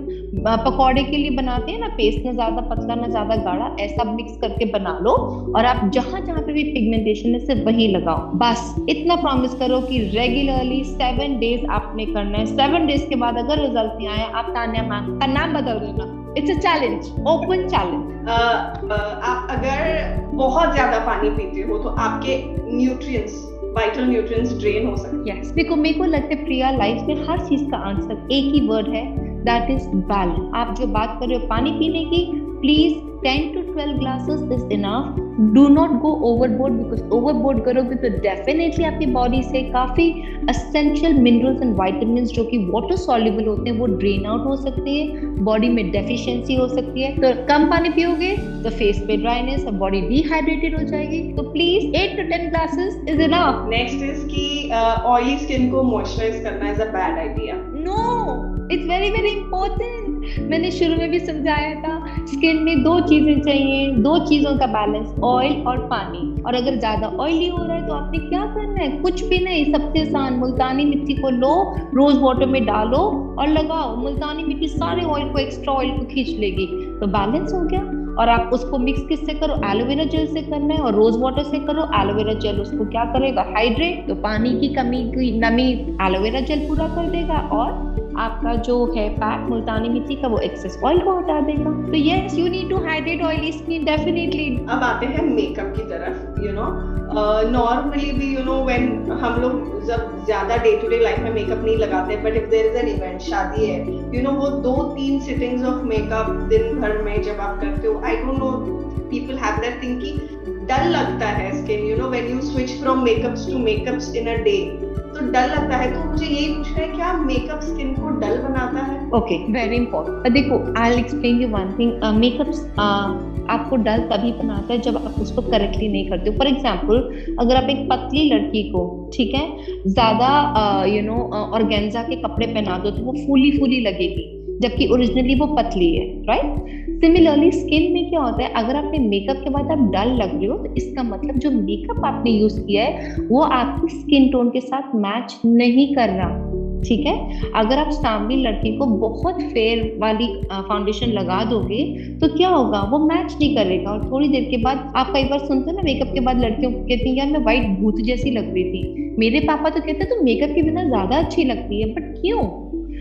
पकौड़े के लिए बनाते हैं ना, पेस्ट ना ज़्यादा, पतला ना ज़्यादा, गाढ़ा, ऐसा मिक्स करके बना लो और आप जहाँ जहाँ पे भी पिगमेंटेशन है, सिर्फ़ वही लगाओ। बस, इतना प्रॉमिस करो कि रेगुलरली सेवन डेज़ आपने करना है। सेवन डेज़ के बाद अगर रिज़ल्ट नहीं आया, आप तान्या मैम का नाम बदल देना। It's a challenge open challenge आप अगर बहुत ज़्यादा पानी पीते हो तो आपके न्यूट्रिएंट्स वाइटल न्यूट्रिएंट्स ड्रेन हो सकते हैं। यस देखो, मेरे को लगता है प्रिया लाइफ में हर चीज़ का आंसर एक ही वर्ड है दैट इज़ बैलेंस आप जो बात कर रहे हो, पानी पीने की please 10 to 12 glasses is enough. Do not go overboard because overboard करोगे तो डेफिनेटली आपकी बॉडी से काफ़ी असेंशियल मिनरल्स एंड विटामिन्स जो कि वाटर सॉल्युबल होते हैं वो ड्रेन आउट हो सकते हैं बॉडी में डेफिशिएंसी हो सकती है। तो कम पानी पियोगे तो फेस पे ड्राइनेस और बॉडी डिहाइड्रेटेड हो जाएगी। तो please 8 to 10 glasses is enough next is कि ऑयली स्किन को मॉइस्चराइज करना is a bad idea no it's very very important मैंने शुरू में भी समझाया था स्किन में दो चीज़ें चाहिए, दो चीज़ों का बैलेंस ऑयल और पानी। और अगर ज़्यादा ऑयली हो रहा है तो आपने क्या करना है? कुछ भी नहीं, सबसे आसान, मुल्तानी मिट्टी को लो रोज वाटर में डालो और लगाओ। मुल्तानी मिट्टी सारे ऑयल को एक्स्ट्रा ऑयल को खींच लेगी। तो बैलेंस हो गया। और आप उसको मिक्स किससे करो? एलोवेरा जेल से करना है और रोज वाटर से करो। एलोवेरा जेल उसको क्या करेगा? हाइड्रेट तो पानी की कमी की नमी एलोवेरा जेल पूरा कर देगा और आपका जो है फैट मुल्तानी मिट्टी का वो एक्सेस ऑयल को हटा देगा। तो yes you need to hydrate oily skin definitely अब आते हैं मेकअप की तरफ़ यू नो नॉर्मली भी यू नो व्हेन हम लोग जब ज़्यादा डे टू डे लाइफ में मेकअप नहीं लगाते but if there is an event शादी है यू नो वो दो तीन सिटिंग्स ऑफ़ मेकअप दिन भर में जब आप करते हो I don't know people have that कि डल लगता है skin you know when you switch from makeups to makeups in a day तो डल लगता है। तो मुझे यही पूछना है, क्या मेकअप स्किन को डल बनाता है? ओके वेरी इंपॉर्टेंट देखो I will explain you one thing makeup आपको डल तभी बनाता है जब आप उसको करेक्टली नहीं करते हो। फॉर एग्ज़ाम्पल अगर आप एक पतली लड़की को, ठीक है, ज़्यादा यू नो ऑर्गेन्जा के कपड़े पहना दो तो वो फूली फूली लगेगी, जबकि ओरिजिनली वो पतली है राइट सिमिलरली स्किन में क्या होता है? अगर आपने मेकअप के बाद आप डल लग रहे हो तो इसका मतलब जो मेकअप आपने यूज़ किया है, वो आपकी स्किन टोन के साथ मैच नहीं कर रहा। ठीक है? अगर आप सामने लड़की को बहुत फेयर वाली फाउंडेशन लगा दोगे तो क्या होगा? वो मैच नहीं करेगा। और थोड़ी देर के बाद, आप कई बार सुनते हो ना मेकअप के बाद लड़कियों को कहती हैं, यार, मैं व्हाइट भूत जैसी लग रही थी। मेरे पापा तो कहते हैं तो मेकअप के बिना ज़्यादा अच्छी लगती है। बट क्यों?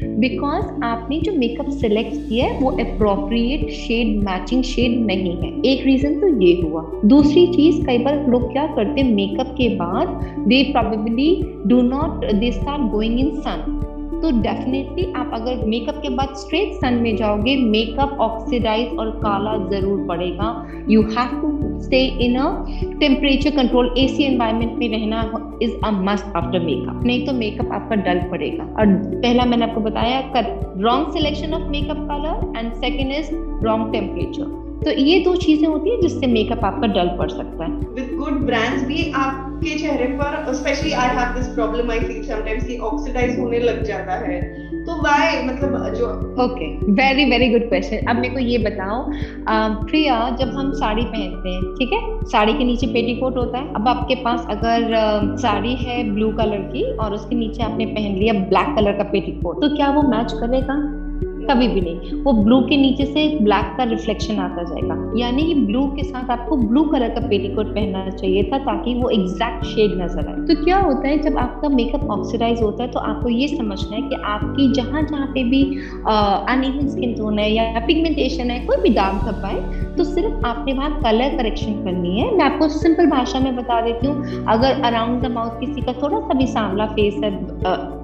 बिकॉज़ आपने जो मेकअप सिलेक्ट किया है, वो अप्रोप्रिएट शेड मैचिंग शेड नहीं है। एक रीजन तो ये हुआ। दूसरी चीज़, कई बार लोग क्या करते हैं मेकअप के बाद they probably do not they start going in sun तो डेफिनेटली आप अगर मेकअप के बाद स्ट्रेट सन में जाओगे मेकअप ऑक्सीडाइज और काला ज़रूर पड़ेगा। You have to stay in a temperature control AC environment में रहना is a must after makeup नहीं तो मेकअप आपका डल पड़ेगा। और पहला मैंने आपको बताया wrong selection of makeup colour and second is wrong temperature तो ये दो चीज़ें होती है जिससे मेकअप आपका डल पड़ सकता है। विद गुड ब्रांड्स भी आपके चेहरे पर specially I have this problem I feel sometimes कि ऑक्सीडाइज होने लग जाता है। तो व्हाई मतलब जो okay very very good question अब मेरे को ये बताओ प्रिया जब हम साड़ी पहनते हैं ठीक है? साड़ी के नीचे पेटीकोट होता है। अब आपके पास अगर साड़ी है ब्लू कलर की और उसके नीचे आपने पहन लिया ब्लैक कलर का पेटीकोट तो क्या वो मैच करेगा? कभी भी नहीं। वो ब्लू के नीचे से ब्लैक का रिफ्लेक्शन आता जाएगा। यानी ब्लू के साथ आपको ब्लू कलर का पेटीकोट पहनना चाहिए था ताकि वो एग्जैक्ट शेड नज़र आए। तो क्या होता है, जब आपका मेकअप ऑक्सीडाइज होता है तो आपको ये समझना है कि आपकी जहाँ जहाँ पे भी अनइवन स्किन टोन है या पिगमेंटेशन है, कोई भी दाग धब्बा है तो सिर्फ़ आपने वहाँ कलर करेक्शन करनी है। मैं आपको सिंपल भाषा में बता देती हूँ, अगर अराउंड द माउथ किसी का थोड़ा सा भी सांवला फेस है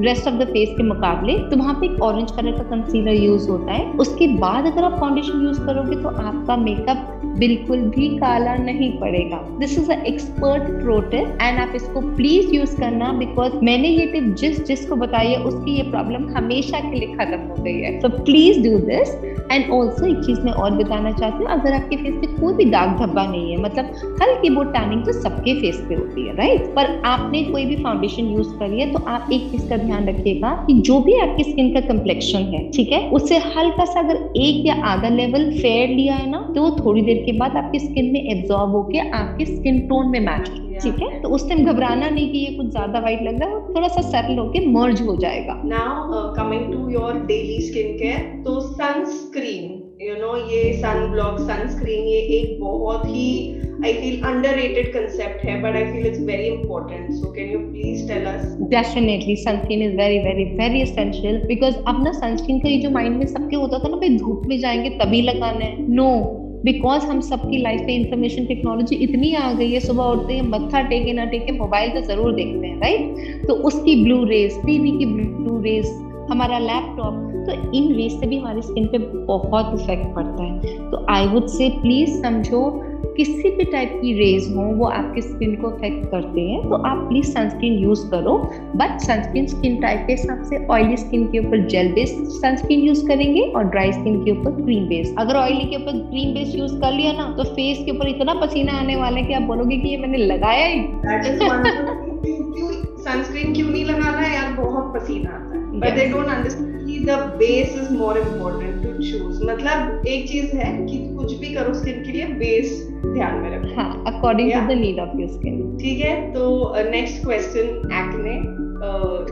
रेस्ट ऑफ़ द फेस के मुकाबले तो वहाँ पे एक ऑरेंज कलर का कंसीलर यूज़ होता है। उसके बाद अगर आप फाउंडेशन यूज़ करोगे तो आपका मेकअप बिल्कुल भी काला नहीं पड़ेगा। This is expert protest and आप इसको प्लीज़ यूज़ करना बिकॉज़ मैंने ये टिप जिस जिसको बताई है, उसकी ये प्रॉब्लम हमेशा के लिए खत्म हो गई है। So please do this and also एक चीज़ मैं और बताना चाहती हूँ, अगर आपके फेस पे कोई भी दाग धब्बा नहीं है मतलब हल्की बहुत टैनिंग तो सबके फेस पे होती है राइट पर आपने कोई भी फाउंडेशन यूज़ करी है तो आप एक चीज़ का ध्यान रखिएगा कि जो भी आपकी स्किन का कम्प्लेक्शन है, ठीक है? उससे हल्का सा अगर एक या आधा लेवल फेयर लिया है ना तो थोड़ी देर के बाद आपकी स्किन में एब्जॉर्ब होके आपकी स्किन टोन में मैच ठीक है तो उस टाइम घबराना नहीं कि ये कुछ ज़्यादा व्हाइट लग रहा है थोड़ा सा सेटल होके मर्ज हो जाएगा now coming to your daily skin care तो सनस्क्रीन यू नो ये सन ब्लॉक सनस्क्रीन ये एक बहुत ही I feel underrated concept here, but I feel it's very important. So can you please tell us? Definitely, sunscreen is very, very, very essential because अब ना sunscreen का ये जो mind में सबके होता था ना भाई धूप में जाएँगे तभी लगाना है no बिकॉज़ हम सबकी लाइफ में इंफॉर्मेशन टेक्नोलॉजी इतनी आ गई है, सुबह उठते हैं मत्था टेके ना टेके मोबाइल तो ज़रूर देखते हैं राइट तो उसकी ब्लू रेस टीवी की ब्लू रेस हमारा लैपटॉप तो इन रेस से भी हमारी स्किन पे बहुत इफ़ेक्ट पड़ता है। तो आई वुड से प्लीज़ समझो किसी भी टाइप की रेज हो वो आपके स्किन को अफेक्ट करते हैं तो आप प्लीज़ सनस्क्रीन यूज़ करो। बट सनस्क्रीन स्किन टाइप के हिसाब से ऑयली स्किन के ऊपर जेल बेस्ड सनस्क्रीन यूज़ करेंगे और ड्राई स्किन के ऊपर क्रीम बेस्ड अगर ऑयली के ऊपर क्रीम बेस्ड यूज़ कर लिया ना तो फेस के ऊपर इतना पसीना आने वाला है कि आप बोलोगे कि ये मैंने लगाया ही। सनस्क्रीन क्यों नहीं लगाना है यार? बहुत पसीना आता है। बट दे डोंट अंडरस्टैंड कि the base is more important to choose मतलब एक चीज़ है कि कुछ भी करो स्किन के लिए बेस ध्यान में रखो। हाँ according to the need of your skin ठीक है तो नेक्स्ट क्वेश्चन एक्ने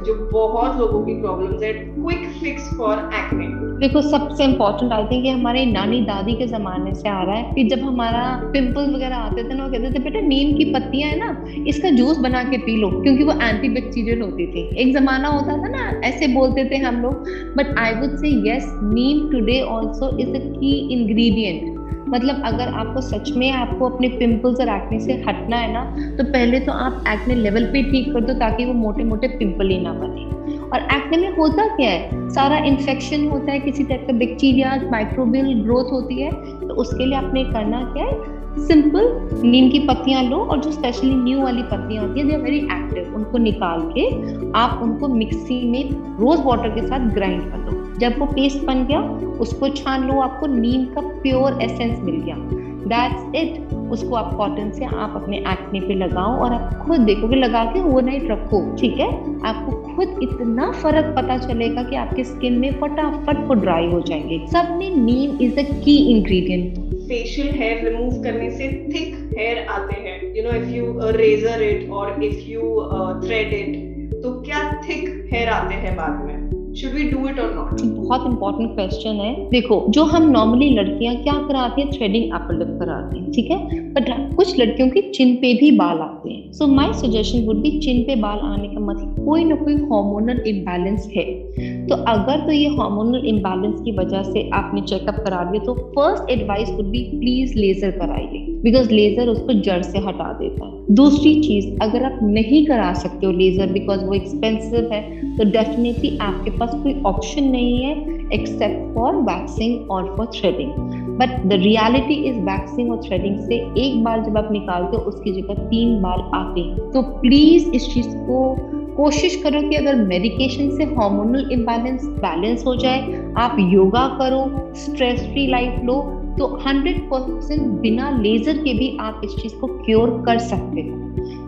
जो बहुत लोगों की प्रॉब्लम्स है क्विक फिक्स फॉर एक्ने देखो सबसे इम्पोर्टेंट आई थिंक हमारे नानी दादी के जमाने से आ रहा है कि जब हमारा पिंपल्स वगैरह आते थे ना वो कहते थे बेटा नीम की पत्तियाँ है ना इसका जूस बना के पी लो क्योंकि वो एंटी बैक्टीरियल होती थी। एक जमाना होता था ना ऐसे बोलते थे हम लोग but I would say yes neem today also is a key ingredient मतलब अगर आपको सच में आपको अपने पिंपल्स और एक्ने से हटना है ना तो पहले तो आप एक्ने लेवल पे ठीक कर दो ताकि वो मोटे मोटे पिंपल ही ना बने। और एक्ने में होता क्या है? सारा इन्फेक्शन होता है, किसी टाइप का बैक्टीरिया माइक्रोबियल ग्रोथ होती है तो उसके लिए आपने करना क्या है? सिंपल नीम की पत्तियाँ लो और जो स्पेशली न्यू वाली पत्तियाँ होती है दे आर वेरी एक्टिव उनको निकाल के आप उनको मिक्सी में रोज वाटर के साथ ग्राइंड कर दो। जब वो पेस्ट बन गया, उसको छान लो, आपको नीम का प्योर एसेंस मिल गया। दैट्स इट उसको आप कॉटन से आप अपने एक्ने पे लगाओ और आप खुद देखोगे, लगा के ओवरनाइट रखो, ठीक है? आपको खुद इतना फ़र्क पता चलेगा कि आपके स्किन में फटाफट वो ड्राई हो जाएँगे। सब में नीम is a key ingredient facial hair remove करने से थिक हेयर आते हैं। You know if you razor it और इफ़ यू थ्रेड इट तो क्या थिक हेयर आते हैं बाद में? बहुत इंपॉर्टेंट क्वेश्चन है। देखो, जो हम नॉर्मली लड़कियाँ क्या कराती हैं? थ्रेडिंग अपर लिप कराती हैं, ठीक है? बट कुछ लड़कियों की चिन पे भी बाल आते हैं। So my suggestion would be chin पे बाल आने का मतलब कोई ना कोई हार्मोनल इम्बैलेंस है। तो अगर तो ये हार्मोनल इम्बैलेंस की वजह से आपने चेकअप करा लिया तो first advice would be please laser कराइए। बिकॉज़ लेजर उसको जड़ से हटा देता है। दूसरी चीज़, अगर आप नहीं करा सकते हो लेजर बिकॉज़ वो एक्सपेंसिव है तो डेफिनेटली आपके पास कोई ऑप्शन नहीं है एक्सेप्ट फॉर वैक्सिंग और for threading but the reality is waxing और थ्रेडिंग से एक बार जब आप निकालते हो, उसकी जगह तीन बार आते हैं। तो प्लीज़ इस चीज़ को कोशिश करो कि अगर मेडिकेशन से हार्मोनल इम्बैलेंस बैलेंस हो जाए, आप योगा करो स्ट्रेस फ्री लाइफ लो तो 100 परसेंट बिना लेजर के भी आप इस चीज़ को क्योर कर सकते हो।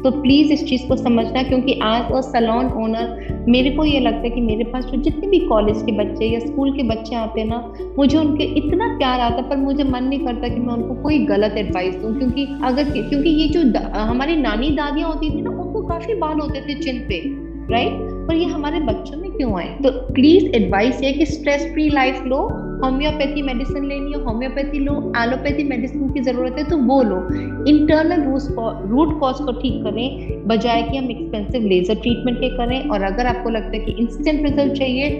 तो प्लीज़ इस चीज़ को समझना क्योंकि आज और सलोन ओनर मेरे को ये लगता है कि मेरे पास जो जितने भी कॉलेज के बच्चे या स्कूल के बच्चे आते हैं ना, मुझे उनके इतना प्यार आता पर मुझे मन नहीं करता कि मैं उनको कोई गलत एडवाइस दूँ। क्योंकि अगर क्योंकि ये जो हमारी नानी दादियाँ होती थी ना, उनको काफ़ी बाल होते थे चिन पे राइट पर ये हमारे बच्चों में क्यों आए? तो प्लीज़ एडवाइस ये कि स्ट्रेस फ्री लाइफ लो होम्योपैथी मेडिसिन लेनी है होम्योपैथी लो एलोपैथी मेडिसिन की ज़रूरत है तो वो लो। इंटरनल रूट कॉज को ठीक करें बजाय कि हम एक्सपेंसिव लेजर ट्रीटमेंट के करें और अगर आपको लगता है कि इंस्टेंट रिज़ल्ट चाहिए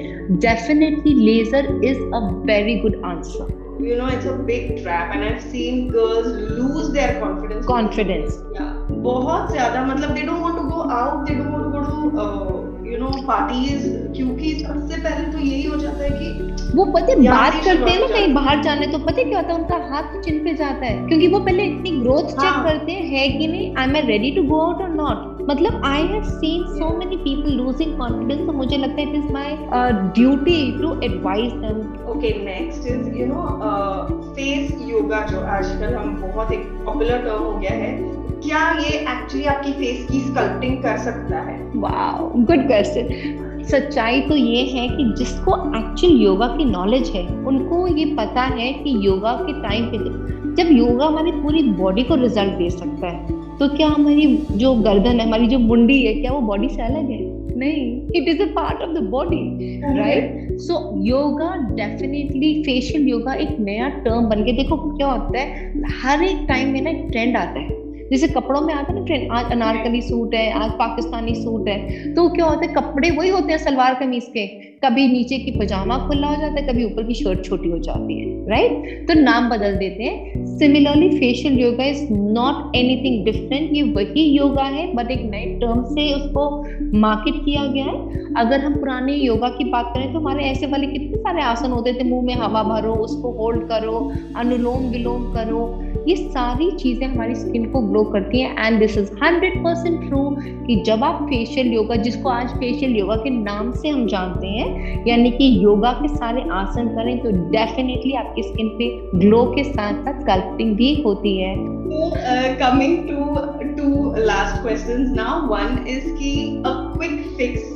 definitely laser is a very good answer you know it's a big trap and i've seen girls lose their confidence. Confidence. Yeah. बहुत ज़्यादा मतलब they don't want to go out they don't want to go to uh, you know parties क्योंकि सबसे पहले तो यही हो जाता है कि वो पता बात करते हैं ना कहीं बाहर जाने तो पता क्या होता है उनका हाथ चिन पे जाता है क्योंकि वो पहले इतनी ग्रोथ चेक हाँ. करते हैं है कि नहीं I am ready to go out और नॉट मतलब I have seen so many people losing confidence तो मुझे लगता है it is my duty to advise them okay next is you know face yoga जो आजकल हम बहुत एक पॉपुलर टर्म हो गया है क्या ये एक्चुअली आपकी फेस की स्कल्पटिंग कर सकता है? वाओ गुड क्वेश्चन सच्चाई तो ये है कि जिसको एक्चुअल योगा की नॉलेज है उनको ये पता है कि योगा के टाइम पे जब योगा हमारी पूरी बॉडी को रिज़ल्ट दे सकता है तो क्या हमारी जो गर्दन है हमारी जो मुंडी है क्या वो बॉडी से अलग है? नहीं it is a part of the body right so yoga definitely facial yoga एक नया टर्म बन गया। देखो क्या होता है हर एक टाइम में ना ट्रेंड आता है। जैसे कपड़ों में आता है ना ट्रेंड आज अनारकली सूट है, आज पाकिस्तानी सूट है तो क्या होता है, कपड़े वही होते हैं सलवार कमीज के, कभी नीचे की पजामा खुला हो जाता है, कभी ऊपर की शर्ट छोटी हो जाती है राइट तो नाम बदल देते हैं। Similarly facial yoga is not anything different ये वही योगा है बट एक नए टर्म से उसको मार्केट किया गया है। अगर हम पुराने योगा की बात करें तो हमारे ऐसे वाले कितने सारे आसन होते थे, मुँह में हवा भरो, उसको होल्ड करो, अनुलोम विलोम करो ये सारी चीज़ें हमारी स्किन को ग्लो करती हैं and this is hundred percent true कि जब आप फेशियल योगा जिसको आज फेशियल योगा के नाम से हम जानते हैं यानी कि योगा के सारे आसन करें तो डेफिनेटली आपकी स्किन पे ग्लो के साथ साथ स्कल्पटिंग भी होती है। Coming to two last questions now one is की a quick fix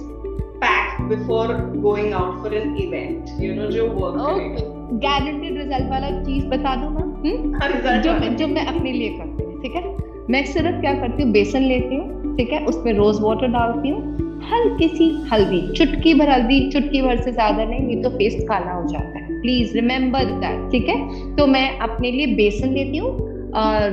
pack before going out for an event you know जो वर्क गारंटेड रिज़ल्ट वाला चीज़ बता दो ना हम्म? हाँ, जो मैं जो मैं अपने लिए करती हूँ ठीक है? मैं सिर्फ़ क्या करती हूँ बेसन लेती हूँ ठीक है? उसमें रोज वाटर डालती हूँ। हल्की सी हल्दी चुटकी भर हल्दी चुटकी भर से ज़्यादा नहीं नहीं तो फेस काला हो जाता है। प्लीज़ रिमेम्बर दैट ठीक है? तो मैं अपने लिए बेसन लेती हूँ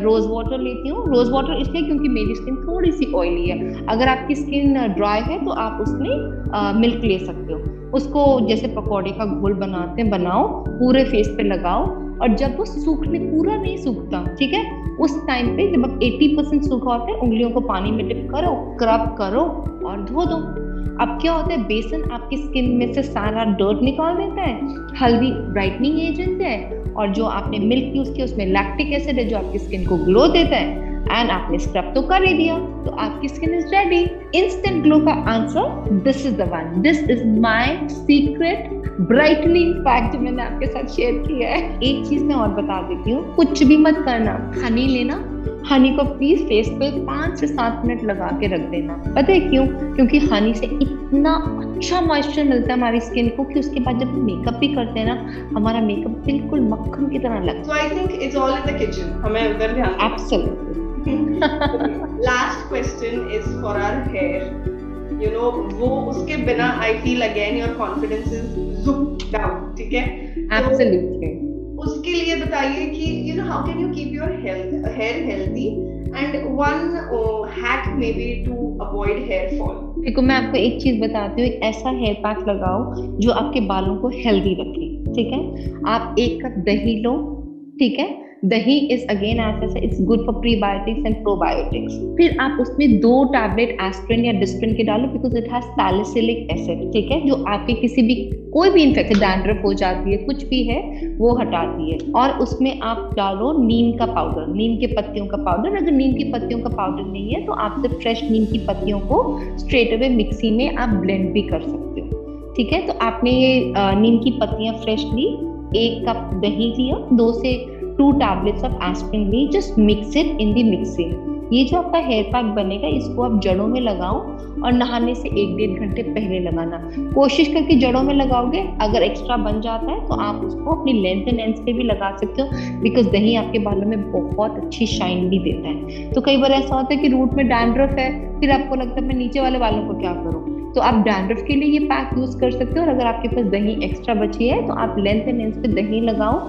रोज वाटर लेती हूँ। रोज वाटर इसलिए क्योंकि मेरी स्किन थोड़ी सी ऑयली है। अगर आपकी स्किन ड्राई है तो आप उसमें मिल्क ले सकते हो। उसको जैसे पकौड़े का घोल बनाते हैं, बनाओ, पूरे फेस पे लगाओ और जब वो सूखने, पूरा नहीं सूखता, ठीक है? उस टाइम पे जब 80 परसेंट सूखा होता है, उंगलियों को पानी में डिप करो क्रब करो और धो दो। अब क्या होता है? बेसन आपकी स्किन में से सारा डर्ट निकाल देता है हल्दी ब्राइटनिंग एजेंट है और जो आपने मिल्क यूज़ किया, उसमें लैक्टिक एसिड है जो आपकी स्किन को ग्लो देता है। एंड आपने स्क्रब तो कर ही दिया तो आपकी skin is ready instant glow का answer this is the one this is my secret brightening fact मैंने आपके साथ शेयर किया है. एक चीज़ मैं और बता देती हूँ कुछ भी मत करना. हनी लेना. हनी को प्लीज़ फेस पे पाँच से सात मिनट लगा के रख देना. पता है क्यों? क्योंकि हनी से इतना अच्छा मॉइस्चर मिलता है हमारी स्किन को कि उसके बाद जब मेकअप भी करते हैं ना हमारा मेकअप बिल्कुल मक्खन की तरह लगता है. हमें उधर ध्यान absolutely last question is for our hair you know वो उसके बिना I feel again your confidence is down ठीक है? एब्सोल्युटली उसके लिए बताइए कि you know how can you keep your health hair healthy and one hack may be to avoid hair fall देखो मैं आपको एक चीज़ बताती हूँ एक ऐसा हेयर पैक लगाओ जो आपके बालों को हेल्दी रखे ठीक है? आप एक कप दही लो ठीक है? दही is again it's good for prebiotics and probiotics फिर आप उसमें दो टैबलेट एस्प्रिन या डिस्प्रिन के डालो because it has salicylic acid ठीक है? जो आपके किसी भी, कोई भी इन्फेक्शन डैंड्रफ हो जाती है, कुछ भी है, वो हटाती है और उसमें आप डालो नीम का पाउडर नीम के पत्तियों का पाउडर अगर नीम की पत्तियों का पाउडर नहीं है तो आप सिर्फ़ फ्रेश नीम की पत्तियों को स्ट्रेट अवे मिक्सी में आप ब्लेंड भी कर सकते हो, ठीक है? तो आपने ये नीम की पत्तियाँ फ्रेश ली एक कप दही लिया दो से two tablets of aspirin Lee just mix it in the mixing ये जो आपका हेयर पैक बनेगा, इसको आप जड़ों में लगाओ और नहाने से एक डेढ़ घंटे पहले लगाना। कोशिश करके जड़ों में लगाओगे, अगर एक्स्ट्रा बन जाता है तो आप उसको अपनी लेंथ एंड एंड पे भी लगा सकते हो बिकॉज़ दही आपके बालों में बहुत अच्छी शाइन भी देता है। तो कई बार ऐसा होता है कि रूट में डैंड्रफ है, फिर आपको लगता है, मैं नीचे वाले बालों को क्या करूँ? तो आप डैंड्रफ के लिए ये पैक यूज़ कर सकते हो और अगर आपके पास दही एक्स्ट्रा बची है तो आप लेंथ एंड लेंथ पे दही लगाओ।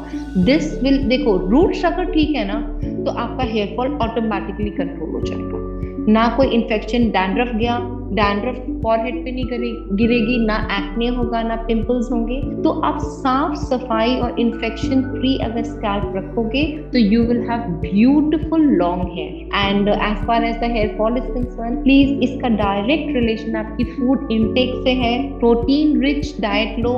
दिस विल देखो रूट अगर ठीक है ना तो आपका हेयर फॉल ऑटोमेटिकली कंट्रोल हो जाएगा। ना कोई इन्फेक्शन डैंड्रफ गया डैंड्रफ फॉरहेड पे नहीं गिरेगी, ना एक्ने होगा, ना पिंपल्स होंगे तो आप साफ़ सफ़ाई और इन्फेक्शन फ्री अगर स्कैल्प रखोगे तो you will have beautiful long hair and as far as the hair fall is concern please इसका डायरेक्ट रिलेशन आपकी फ़ूड इनटेक से है. प्रोटीन रिच डाइट लो.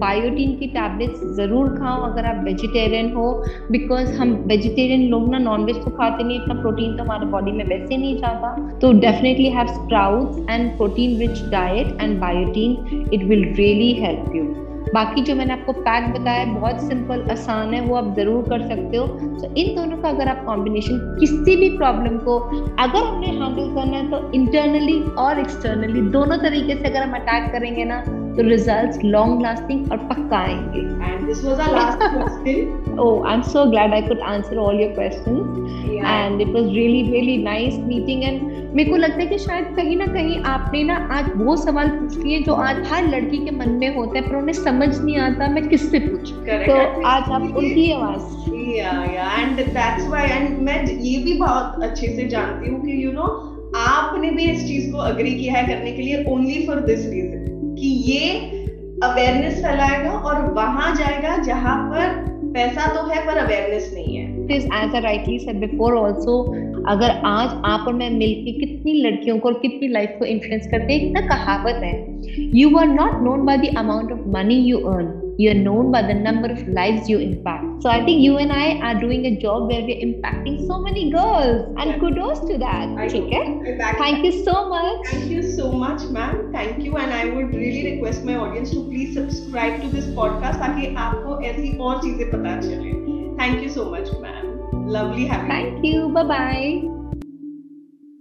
बायोटीन की टैबलेट्स ज़रूर खाओ अगर आप वेजिटेरियन हो बिकॉज़ हम वेजिटेरियन लोग ना नॉनवेज तो खाते नहीं, इतना प्रोटीन तो हमारे बॉडी में वैसे नहीं जाता. तो definitely have sprouts and protein rich diet and biotin it will really help you बाकी जो मैंने आपको पैक बताया, बहुत सिंपल आसान है, वो आप ज़रूर कर सकते हो। तो इन दोनों का अगर आप कॉम्बिनेशन किसी भी प्रॉब्लम को अगर हमने हैंडल करना है तो इंटरनली और एक्सटर्नली दोनों तरीके से अगर हम अटैक करेंगे ना तो रिजल्ट्स लॉन्ग लास्टिंग और पक्का आएँगे। And this was our last question oh i'm so glad i could answer all your questions. Yeah. and it was really really nice meeting and मेरे को लगता है कि शायद कहीं ना कहीं आपने ना आज वो सवाल पूछ लिए जो आज हर लड़की के मन में होता है पर उन्हें समझ नहीं आता मैं किससे पूछूँ। तो आज आप उनकी आवाज़। एंड दैट्स व्हाई एंड मैं ये भी बहुत अच्छे से जानती हूँ कि यू नो आपने भी इस चीज़ को अग्री किया है करने के लिए ओनली फॉर दिस रीजन कि ये अवेयरनेस फैलाएगा और वहाँ जाएगा जहाँ पर पैसा तो है, पर अवेयरनेस नहीं है। As I rightly said before also अगर आज आप और मैं मिलकर कितनी लड़कियों को और कितनी लाइफ को इन्फ्लुएंस करते हैं एक कहावत है। You are not known by the amount of money you earn you are known by the number of lives you impact. So I think you and I are doing a job where we're impacting so many girls, and yeah. kudos to that. Okay? Thank you so much. Thank you so much, ma'am. Thank you, and I would really request my audience to please subscribe to this podcast ताकि आपको ऐसी और चीजें पता चले. Thank you so much, ma'am. Lovely having Thank you. Bye bye.